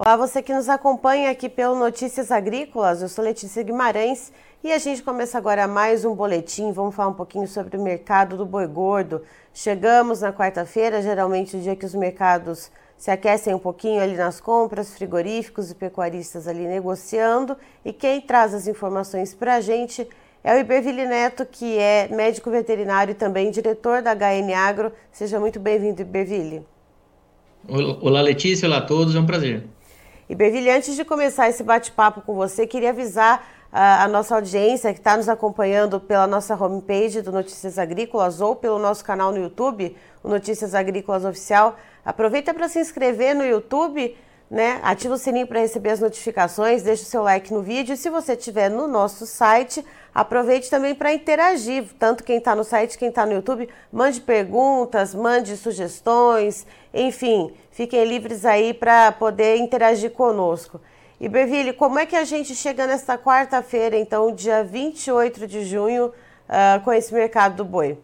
Olá, você que nos acompanha aqui pelo Notícias Agrícolas, eu sou Letícia Guimarães e a gente começa agora mais um boletim. Vamos falar um pouquinho sobre o mercado do boi gordo. Chegamos na quarta-feira, geralmente o dia que os mercados se aquecem um pouquinho ali nas compras, frigoríficos e pecuaristas ali negociando. E quem traz as informações para a gente é o Iberville Neto, que é médico veterinário e também diretor da HN Agro. Seja muito bem-vindo, Iberville. Olá, Letícia. Olá a todos. É um prazer. E Berville, antes de começar esse bate-papo com você, queria avisar uh, a nossa audiência que está nos acompanhando pela nossa homepage do Notícias Agrícolas ou pelo nosso canal no YouTube, o Notícias Agrícolas Oficial. Aproveita para se inscrever no YouTube né? Ativa o sininho para receber as notificações, deixa o seu like no vídeo e se você estiver no nosso site, aproveite também para interagir, tanto quem está no site, quem está no YouTube, mande perguntas, mande sugestões, enfim, fiquem livres aí para poder interagir conosco. E Berville, como é que a gente chega nesta quarta-feira, então, dia 28 de junho, uh, com esse mercado do boi?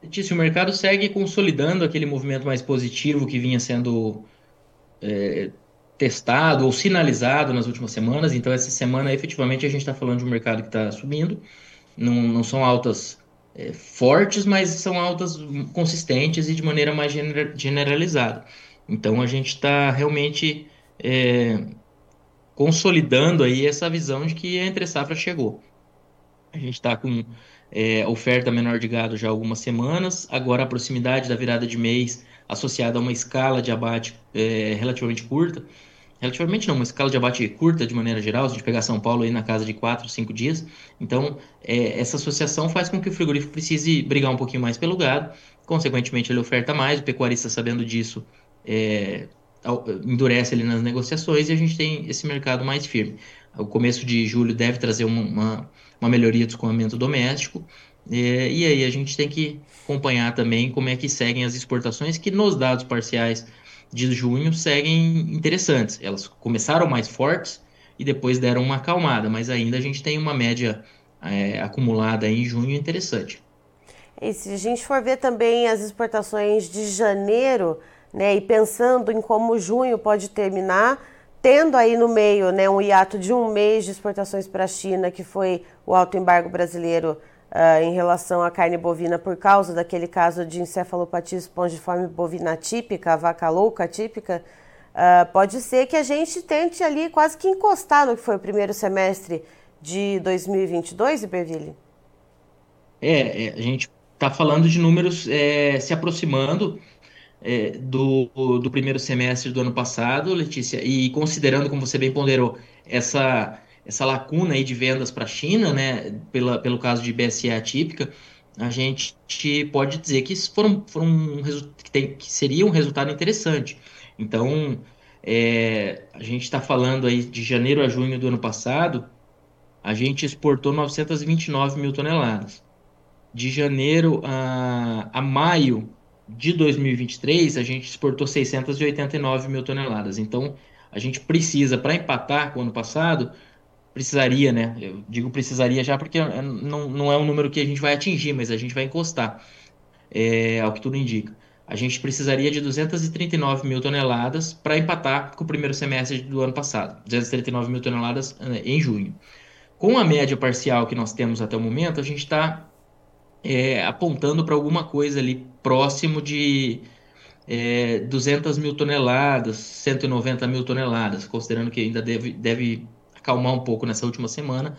Letícia, o mercado segue consolidando aquele movimento mais positivo que vinha sendo é, testado ou sinalizado nas últimas semanas. Então, essa semana, efetivamente, a gente está falando de um mercado que está subindo. Não, não são altas é, fortes, mas são altas consistentes e de maneira mais generalizada. Então, a gente está realmente é, consolidando aí essa visão de que a entre safra chegou. A gente está com é, oferta menor de gado já há algumas semanas. Agora, a proximidade da virada de mês associada a uma escala de abate é, relativamente curta. Relativamente não, uma escala de abate curta de maneira geral, se a gente pegar São Paulo aí na casa de 4, 5 dias. Então, é, essa associação faz com que o frigorífico precise brigar um pouquinho mais pelo gado, consequentemente ele oferta mais, o pecuarista sabendo disso é, endurece ali nas negociações e a gente tem esse mercado mais firme. O começo de julho deve trazer uma, uma, uma melhoria do escoamento doméstico, é, e aí a gente tem que acompanhar também como é que seguem as exportações, que nos dados parciais de junho seguem interessantes. Elas começaram mais fortes e depois deram uma acalmada, mas ainda a gente tem uma média é, acumulada em junho interessante. E se a gente for ver também as exportações de janeiro, né, e pensando em como junho pode terminar, tendo aí no meio né, um hiato de um mês de exportações para a China, que foi o alto embargo brasileiro uh, em relação à carne bovina por causa daquele caso de encefalopatia espongiforme bovina típica, vaca louca típica, uh, pode ser que a gente tente ali quase que encostar no que foi o primeiro semestre de 2022, Iberville? É, é, a gente está falando de números é, se aproximando é, do, do primeiro semestre do ano passado, Letícia, e considerando, como você bem ponderou, essa essa lacuna aí de vendas para a China, né, pela, pelo caso de BSE atípica, a gente pode dizer que foram, foram um, que, tem, que seria um resultado interessante. Então, é, a gente está falando aí de janeiro a junho do ano passado, a gente exportou 929 mil toneladas. De janeiro a, a maio de 2023, a gente exportou 689 mil toneladas. Então, a gente precisa, para empatar com o ano passado, precisaria, né? Eu digo precisaria já porque não, não é um número que a gente vai atingir, mas a gente vai encostar, é, ao que tudo indica. A gente precisaria de 239 mil toneladas para empatar com o primeiro semestre do ano passado, 239 mil toneladas né, em junho. Com a média parcial que nós temos até o momento, a gente está é, apontando para alguma coisa ali próximo de é, 200 mil toneladas, 190 mil toneladas, considerando que ainda deve, deve acalmar um pouco nessa última semana,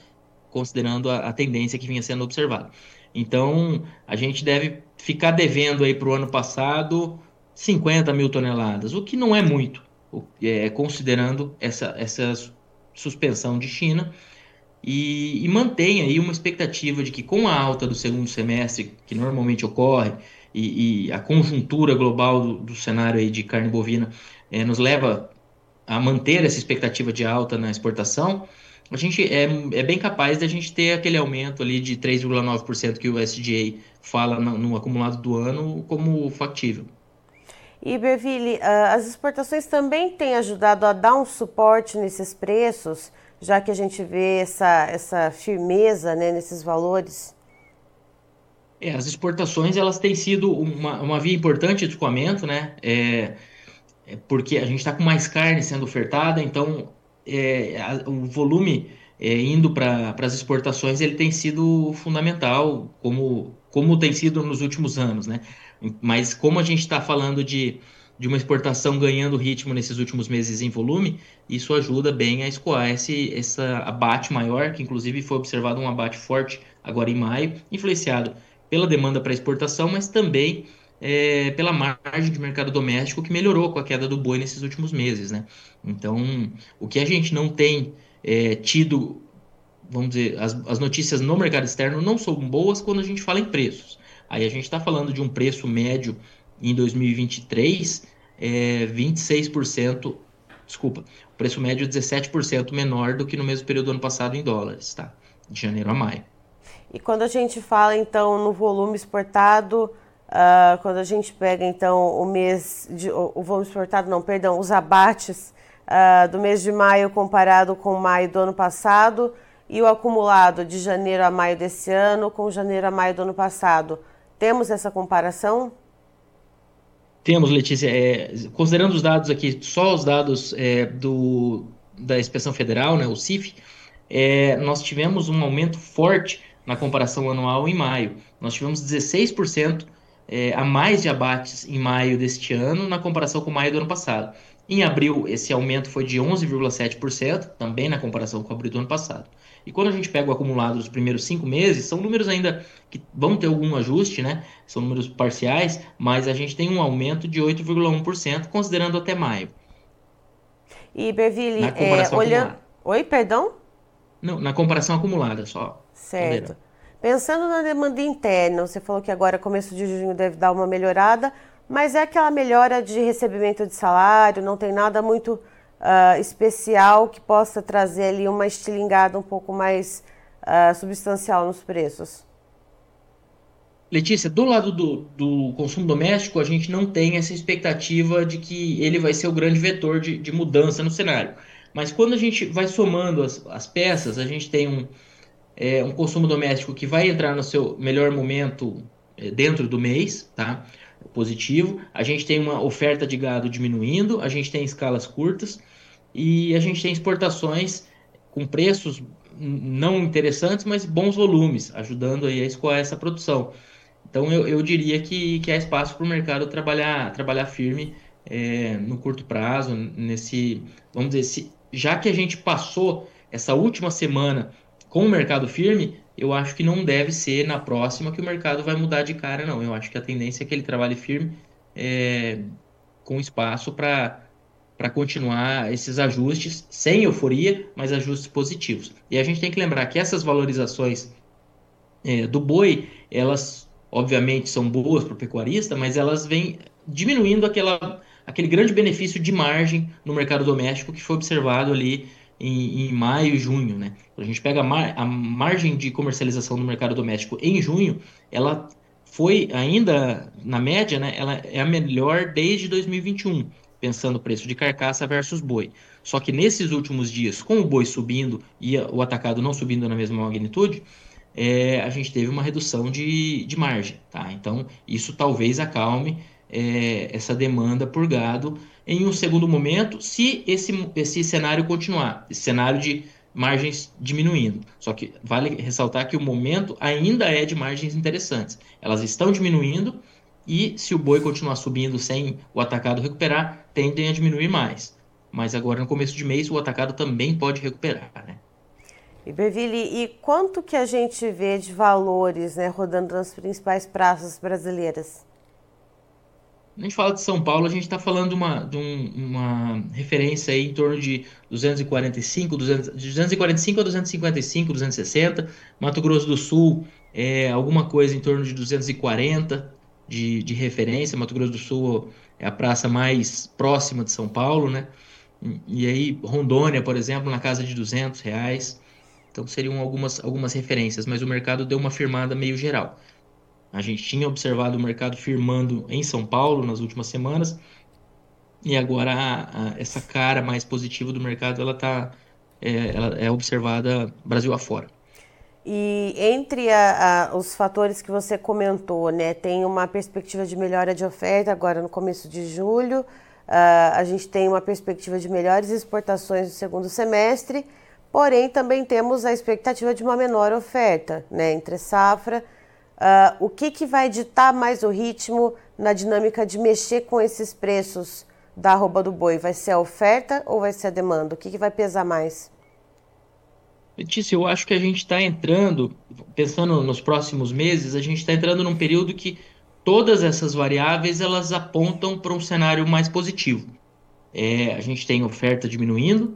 considerando a, a tendência que vinha sendo observada. Então, a gente deve ficar devendo aí para o ano passado 50 mil toneladas, o que não é muito, é, considerando essa, essa suspensão de China. E, e, mantém aí uma expectativa de que com a alta do segundo semestre, que normalmente ocorre, e, e a conjuntura global do, do, cenário aí de carne bovina é, nos leva a manter essa expectativa de alta na exportação, a gente é, é bem capaz de a gente ter aquele aumento ali de 3,9% que o SDA fala no, no, acumulado do ano como factível. E Berville, ah, as exportações também têm ajudado a dar um suporte nesses preços, já que a gente vê essa, essa firmeza né, nesses valores? É, as exportações elas têm sido uma, uma via importante de escoamento, né? É, é porque a gente está com mais carne sendo ofertada, então é, a, o volume é, indo para as exportações ele tem sido fundamental, como, como tem sido nos últimos anos, né? Mas como a gente está falando de, de uma exportação ganhando ritmo nesses últimos meses em volume, isso ajuda bem a escoar esse essa abate maior, que inclusive foi observado um abate forte agora em maio, influenciado pela demanda para exportação, mas também é, pela margem de mercado doméstico que melhorou com a queda do boi nesses últimos meses, né? Então, o que a gente não tem é, tido, vamos dizer, as, as notícias no mercado externo não são boas quando a gente fala em preços. Aí a gente está falando de um preço médio em 2023, é, 26%, desculpa, o preço médio 17% menor do que no mesmo período do ano passado em dólares, tá? De janeiro a maio. E quando a gente fala então no volume exportado, Uh, quando a gente pega então o mês de, o, o exportado, não, perdão, os abates uh, do mês de maio comparado com maio do ano passado e o acumulado de janeiro a maio desse ano com janeiro a maio do ano passado. Temos essa comparação? Temos, Letícia. É, considerando os dados aqui, só os dados é, do, da Inspeção Federal, né, o CIF, é, nós tivemos um aumento forte na comparação anual em maio. Nós tivemos 16% é, a mais de abates em maio deste ano na comparação com maio do ano passado. Em abril, esse aumento foi de 11,7%, também na comparação com abril do ano passado. E quando a gente pega o acumulado dos primeiros cinco meses, são números ainda que vão ter algum ajuste, né? São números parciais, mas a gente tem um aumento de 8,1%, considerando até maio. E, Berville, é, olhando. Oi, perdão? Não, na comparação acumulada só. Certo. Pensando na demanda interna, você falou que agora, começo de junho, deve dar uma melhorada, mas é aquela melhora de recebimento de salário, não tem nada muito uh, especial que possa trazer ali uma estilingada um pouco mais uh, substancial nos preços. Letícia, do lado do, do, consumo doméstico, a gente não tem essa expectativa de que ele vai ser o grande vetor de, de mudança no cenário. Mas quando a gente vai somando as, as peças, a gente tem um, é, um consumo doméstico que vai entrar no seu melhor momento é, dentro do mês, tá? Positivo. A gente tem uma oferta de gado diminuindo, a gente tem escalas curtas e a gente tem exportações com preços não interessantes, mas bons volumes, ajudando aí a escoar essa produção. Então eu, eu diria que, que há espaço para o mercado trabalhar, trabalhar firme é, no curto prazo, nesse, vamos dizer, se, já que a gente passou essa última semana com o mercado firme, eu acho que não deve ser na próxima que o mercado vai mudar de cara, não. Eu acho que a tendência é que ele trabalhe firme é, com espaço para para continuar esses ajustes sem euforia, mas ajustes positivos. E a gente tem que lembrar que essas valorizações é, do boi, elas obviamente são boas para o pecuarista, mas elas vêm diminuindo aquela, aquele grande benefício de margem no mercado doméstico que foi observado ali em, em maio e junho, né? A gente pega a, mar, a margem de comercialização no mercado doméstico em junho, ela foi ainda, na média, né, ela é a melhor desde 2021, pensando o preço de carcaça versus boi. Só que nesses últimos dias, com o boi subindo e o atacado não subindo na mesma magnitude, é, a gente teve uma redução de, de margem. Tá? Então, isso talvez acalme é, essa demanda por gado em um segundo momento, se esse, esse cenário continuar, esse cenário de margens diminuindo. Só que vale ressaltar que o momento ainda é de margens interessantes. Elas estão diminuindo e se o boi continuar subindo sem o atacado recuperar, tendem a diminuir mais. Mas agora no começo de mês o atacado também pode recuperar, né? E Beville, e quanto que a gente vê de valores, né, rodando nas principais praças brasileiras? A gente fala de São Paulo, a gente está falando de uma, de um, uma referência aí em torno de 245, 200, 245 a 255, 260. Mato Grosso do Sul, é, alguma coisa em torno de 240 de, de referência. Mato Grosso do Sul é a praça mais próxima de São Paulo, né? E aí, Rondônia, por exemplo, na casa de 200 reais. Então, seriam algumas, algumas referências, mas o mercado deu uma firmada meio geral. A gente tinha observado o mercado firmando em São Paulo nas últimas semanas e agora a, a, essa cara mais positiva do mercado ela tá é, ela é observada Brasil afora. E entre a, os fatores que você comentou, né, tem uma perspectiva de melhora de oferta agora no começo de julho. Uh, a gente tem uma perspectiva de melhores exportações no segundo semestre, porém também temos a expectativa de uma menor oferta, né, entre safra. Uh, o que, que vai ditar mais o ritmo na dinâmica de mexer com esses preços da arroba do boi? Vai ser a oferta ou vai ser a demanda? O que, que vai pesar mais? Letícia, eu acho que a gente está entrando, pensando nos próximos meses, a gente está entrando num período que todas essas variáveis elas apontam para um cenário mais positivo. É, a gente tem oferta diminuindo,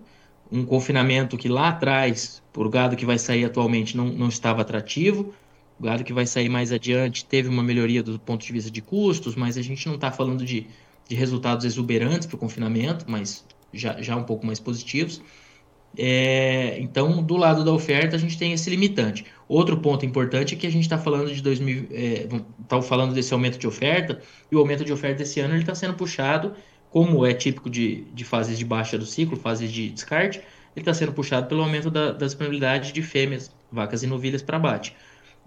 um confinamento que lá atrás, por gado que vai sair atualmente, não, não estava atrativo. O gado que vai sair mais adiante teve uma melhoria do ponto de vista de custos, mas a gente não está falando de, de resultados exuberantes para o confinamento, mas já, já um pouco mais positivos. É, então, do lado da oferta, a gente tem esse limitante. Outro ponto importante é que a gente está falando de 2000, é, tá falando desse aumento de oferta, e o aumento de oferta esse ano está sendo puxado, como é típico de, de fases de baixa do ciclo, fases de descarte, ele está sendo puxado pelo aumento da, da disponibilidade de fêmeas, vacas e novilhas para abate.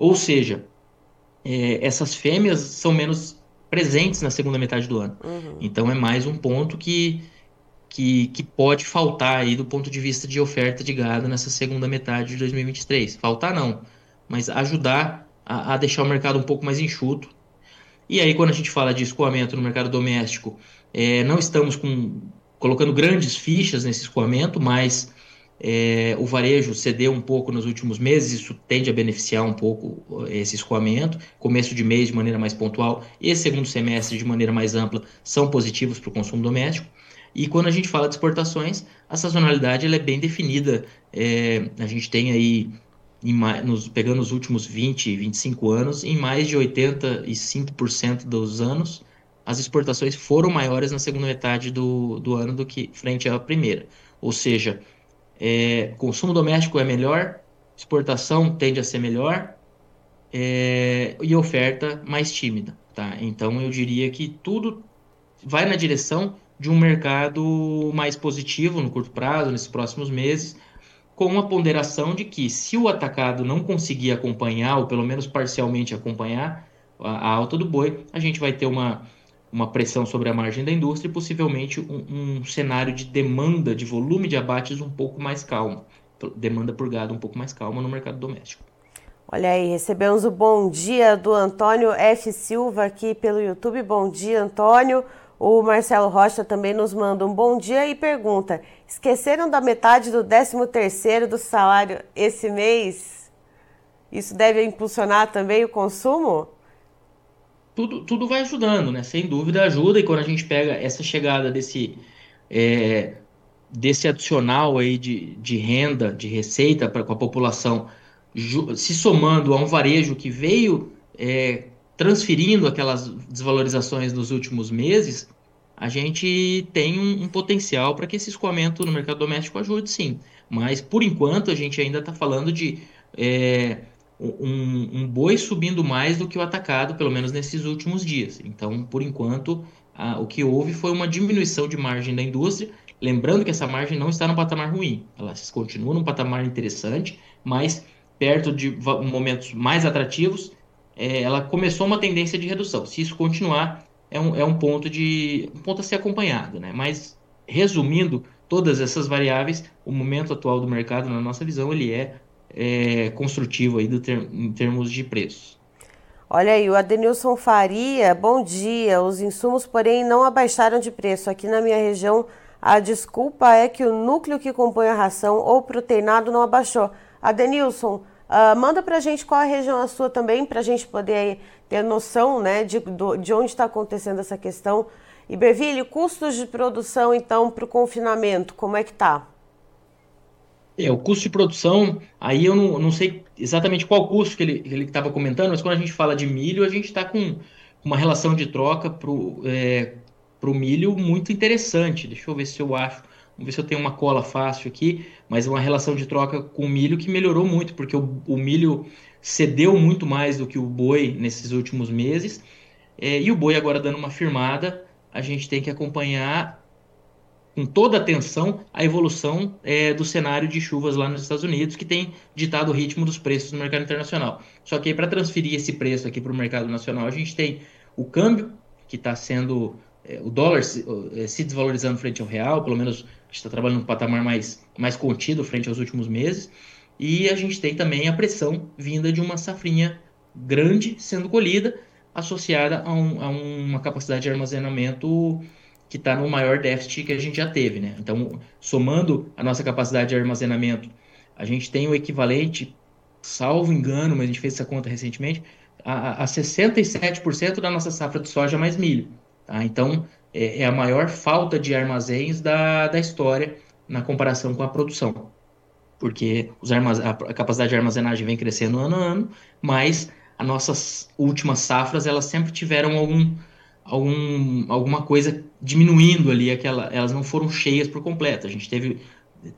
Ou seja, é, essas fêmeas são menos presentes na segunda metade do ano. Uhum. Então é mais um ponto que que, que pode faltar aí do ponto de vista de oferta de gado nessa segunda metade de 2023. Faltar não, mas ajudar a, a deixar o mercado um pouco mais enxuto. E aí, quando a gente fala de escoamento no mercado doméstico, é, não estamos com, colocando grandes fichas nesse escoamento, mas é, o varejo cedeu um pouco nos últimos meses, isso tende a beneficiar um pouco esse escoamento. Começo de mês de maneira mais pontual e segundo semestre de maneira mais ampla são positivos para o consumo doméstico. E quando a gente fala de exportações, a sazonalidade ela é bem definida. É, a gente tem aí, em, nos, pegando os últimos 20, 25 anos, em mais de 85% dos anos, as exportações foram maiores na segunda metade do, do ano do que frente à primeira. Ou seja, é, consumo doméstico é melhor, exportação tende a ser melhor é, e oferta mais tímida. Tá? Então eu diria que tudo vai na direção de um mercado mais positivo no curto prazo, nesses próximos meses, com a ponderação de que se o atacado não conseguir acompanhar, ou pelo menos parcialmente acompanhar a, alta do boi, a gente vai ter uma, uma pressão sobre a margem da indústria e possivelmente um, um cenário de demanda, de volume de abates um pouco mais calmo, demanda por gado um pouco mais calma no mercado doméstico. Olha aí, recebemos o bom dia do Antônio F. Silva aqui pelo YouTube. Bom dia, Antônio. O Marcelo Rocha também nos manda um bom dia e pergunta: esqueceram da metade do 13 terceiro do salário esse mês? Isso deve impulsionar também o consumo? Tudo, tudo vai ajudando, né? Sem dúvida ajuda. E quando a gente pega essa chegada desse, é, desse adicional aí de, de renda, de receita para com a população, se somando a um varejo que veio é, transferindo aquelas desvalorizações nos últimos meses, a gente tem um, um potencial para que esse escoamento no mercado doméstico ajude sim. Mas, por enquanto, a gente ainda está falando de é, um, um, boi subindo mais do que o atacado, pelo menos nesses últimos dias. Então, por enquanto, a, o que houve foi uma diminuição de margem da indústria. Lembrando que essa margem não está no patamar ruim, ela continua num patamar interessante, mas perto de momentos mais atrativos é, ela começou uma tendência de redução. Se isso continuar, é um, é um ponto de um ponto a ser acompanhado, né? Mas resumindo todas essas variáveis, o momento atual do mercado, na nossa visão, ele é, é construtivo aí do ter, em termos de preços. Olha aí, o Adenilson Faria, bom dia. Os insumos, porém, não abaixaram de preço. Aqui na minha região, a desculpa é que o núcleo que compõe a ração ou proteinado não abaixou. Adenilson, Uh, manda para a gente qual a região a sua também, para a gente poder ter noção né, de, do, de onde está acontecendo essa questão. E Bervilho, custos de produção, então, para o confinamento, como é que está? É, o custo de produção, aí eu não, não sei exatamente qual custo que ele estava comentando, mas quando a gente fala de milho, a gente está com uma relação de troca para o é, milho muito interessante. Deixa eu ver se eu acho. Vamos ver se eu tenho uma cola fácil aqui, mas uma relação de troca com o milho que melhorou muito, porque o, o milho cedeu muito mais do que o boi nesses últimos meses. É, e o boi agora dando uma firmada, a gente tem que acompanhar com toda atenção a evolução é, do cenário de chuvas lá nos Estados Unidos, que tem ditado o ritmo dos preços no mercado internacional. Só que para transferir esse preço aqui para o mercado nacional, a gente tem o câmbio, que está sendo é, o dólar se, é, se, desvalorizando frente ao real, pelo menos a gente está trabalhando num patamar mais, mais contido frente aos últimos meses, e a gente tem também a pressão vinda de uma safrinha grande sendo colhida, associada a, um, a uma capacidade de armazenamento que está no maior déficit que a gente já teve. Né? Então, somando a nossa capacidade de armazenamento, a gente tem o equivalente, salvo engano, mas a gente fez essa conta recentemente, a, a 67% da nossa safra de soja mais milho. Tá? Então, é, é, a maior falta de armazéns da, da história na comparação com a produção. Porque os a capacidade de armazenagem vem crescendo ano a ano, mas as nossas últimas safras elas sempre tiveram algum, algum, alguma coisa diminuindo ali, aquela, elas não foram cheias por completo. A gente teve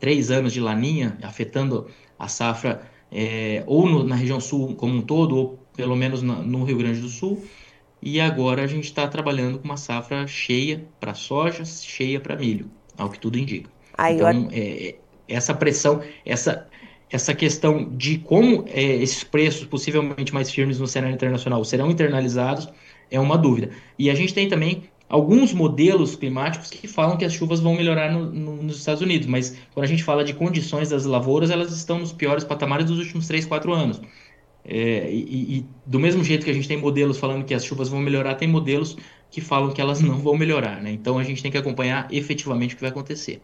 três anos de laninha afetando a safra é, ou no, na região sul como um todo, ou pelo menos no, no Rio Grande do Sul. E agora a gente está trabalhando com uma safra cheia para soja, cheia para milho, ao que tudo indica. Então, eu... é, essa pressão, essa, essa questão de como é, esses preços, possivelmente mais firmes no cenário internacional, serão internalizados, é uma dúvida. E a gente tem também alguns modelos climáticos que falam que as chuvas vão melhorar no, no, nos Estados Unidos, mas quando a gente fala de condições das lavouras, elas estão nos piores patamares dos últimos 3, 4 anos. É, e, e, do mesmo jeito que a gente tem modelos falando que as chuvas vão melhorar, tem modelos que falam que elas não vão melhorar, né? Então a gente tem que acompanhar efetivamente o que vai acontecer.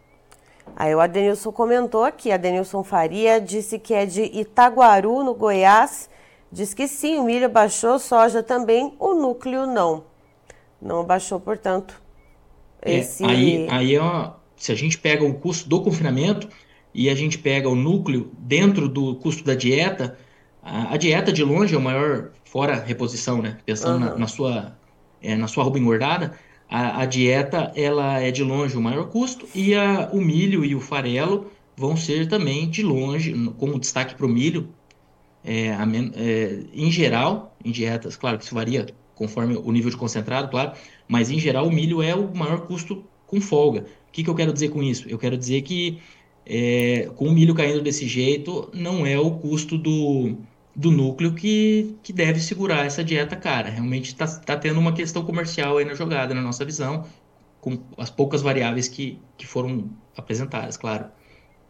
Aí o Adenilson comentou aqui, Adenilson Faria disse que é de Itaguaru, no Goiás, diz que sim, o milho baixou, soja também, o núcleo não. Não baixou, portanto. É, esse... É, aí, aí uma, se a gente pega o custo do confinamento e a gente pega o núcleo dentro do custo da dieta, a, a dieta de longe é o maior, fora reposição, né? Pensando uhum. na, na, sua, é, na sua roupa engordada, a, a, dieta ela é de longe o maior custo e a, o milho e o farelo vão ser também de longe, como destaque para o milho, é, é, em geral, em dietas, claro que isso varia conforme o nível de concentrado, claro, mas em geral o milho é o maior custo com folga. O que, que eu quero dizer com isso? Eu quero dizer que é, com o milho caindo desse jeito, não é o custo do, do núcleo que, que deve segurar essa dieta cara. Realmente está tá tendo uma questão comercial aí na jogada, na nossa visão, com as poucas variáveis que, que foram apresentadas, claro.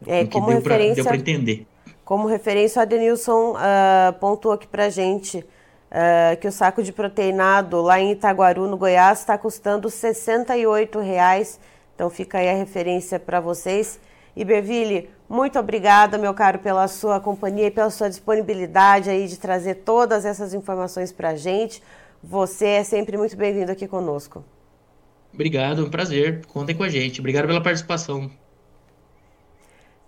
É, como deu referência, para entender. Como referência, o Adenilson uh, pontuou aqui para gente uh, que o saco de proteinado lá em Itaguaru, no Goiás, está custando R$ 68,00. Então fica aí a referência para vocês. Iberville, muito obrigada, meu caro, pela sua companhia e pela sua disponibilidade aí de trazer todas essas informações para a gente. Você é sempre muito bem-vindo aqui conosco. Obrigado, um prazer. Contem com a gente. Obrigado pela participação.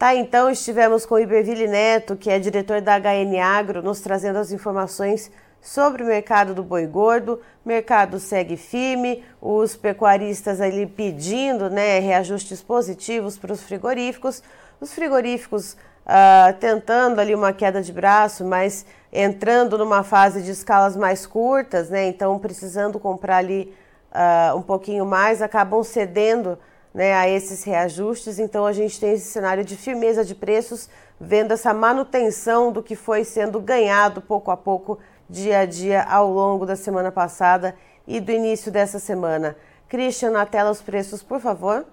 Tá, então estivemos com o Iberville Neto, que é diretor da HN Agro, nos trazendo as informações sobre o mercado do boi gordo. O mercado segue firme, os pecuaristas ali pedindo né, reajustes positivos para os frigoríficos. Os frigoríficos uh, tentando ali uma queda de braço, mas entrando numa fase de escalas mais curtas, né? Então precisando comprar ali uh, um pouquinho mais, acabam cedendo né, a esses reajustes. Então a gente tem esse cenário de firmeza de preços, vendo essa manutenção do que foi sendo ganhado pouco a pouco dia a dia ao longo da semana passada e do início dessa semana. Christian, na tela os preços, por favor.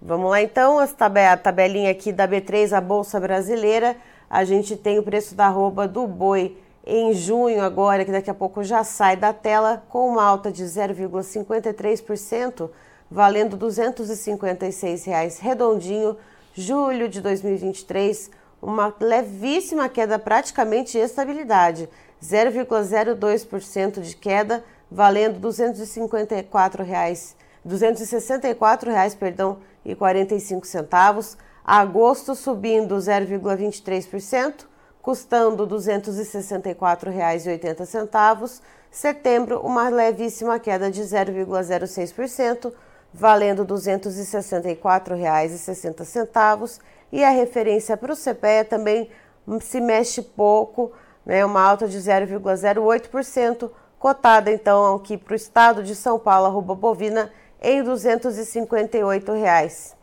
Vamos lá então, a tabelinha aqui da B3, a Bolsa Brasileira. A gente tem o preço da arroba do boi em junho agora, que daqui a pouco já sai da tela, com uma alta de 0,53%, valendo 256 reais redondinho. Julho de 2023, uma levíssima queda, praticamente estabilidade, 0,02% de queda, valendo 254 reais, 264 reais, perdão, e 45 centavos. Agosto subindo 0,23%, custando R$ 264,80. Setembro, uma levíssima queda de 0,06%, valendo R$ 264,60 e a referência para o CPEA também se mexe pouco, né, uma alta de 0,08%, cotada então aqui para o estado de São Paulo, arroba bovina, em 258 reais.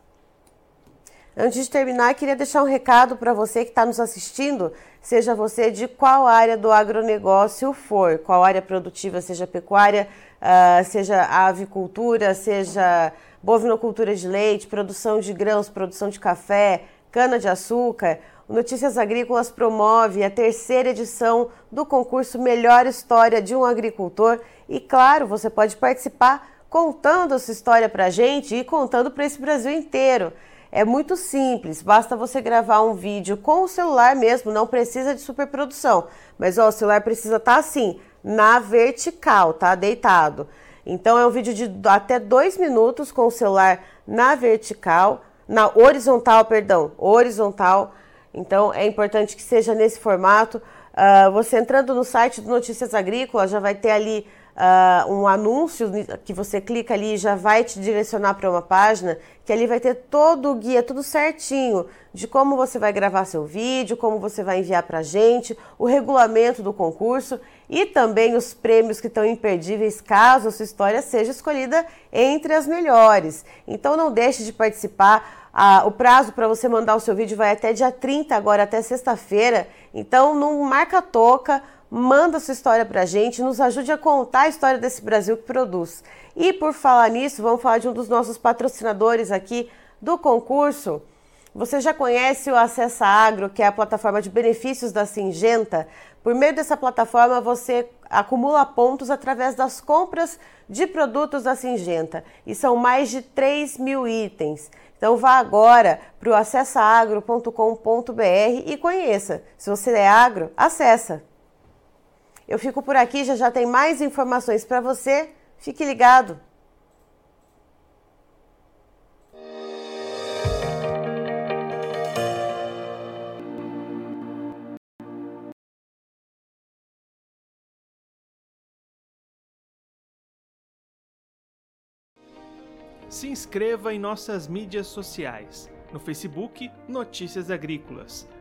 Antes de terminar, queria deixar um recado para você que está nos assistindo. seja você de qual área do agronegócio for, qual área produtiva, seja pecuária, uh, seja avicultura, seja bovinocultura de leite, produção de grãos, produção de café, cana-de-açúcar. O Notícias Agrícolas promove a terceira edição do concurso Melhor História de um Agricultor e, claro, você pode participar contando a sua história para a gente e contando para esse Brasil inteiro. É muito simples, basta você gravar um vídeo com o celular mesmo, não precisa de superprodução. Mas ó, o celular precisa estar tá assim, na vertical, tá? Deitado. Então é um vídeo de até dois minutos com o celular na vertical, na horizontal, perdão, horizontal. Então é importante que seja nesse formato. Uh, você entrando no site do Notícias Agrícolas já vai ter ali uh, um anúncio que você clica ali e já vai te direcionar para uma página que ali vai ter todo o guia, tudo certinho de como você vai gravar seu vídeo, como você vai enviar para a gente, o regulamento do concurso e também os prêmios que estão imperdíveis caso a sua história seja escolhida entre as melhores. Então não deixe de participar. Ah, o prazo para você mandar o seu vídeo vai até dia 30, agora até sexta-feira. Então não marca toca, manda sua história para a gente, nos ajude a contar a história desse Brasil que produz. E por falar nisso, vamos falar de um dos nossos patrocinadores aqui do concurso. Você já conhece o Acessa Agro, que é a plataforma de benefícios da Singenta? Por meio dessa plataforma, você acumula pontos através das compras de produtos da Singenta. E são mais de 3 mil itens. Então vá agora para o acessaagro.com.br e conheça. Se você é agro, acessa. Eu fico por aqui, já já tem mais informações para você. Fique ligado. Se inscreva em nossas mídias sociais. No Facebook, Notícias Agrícolas.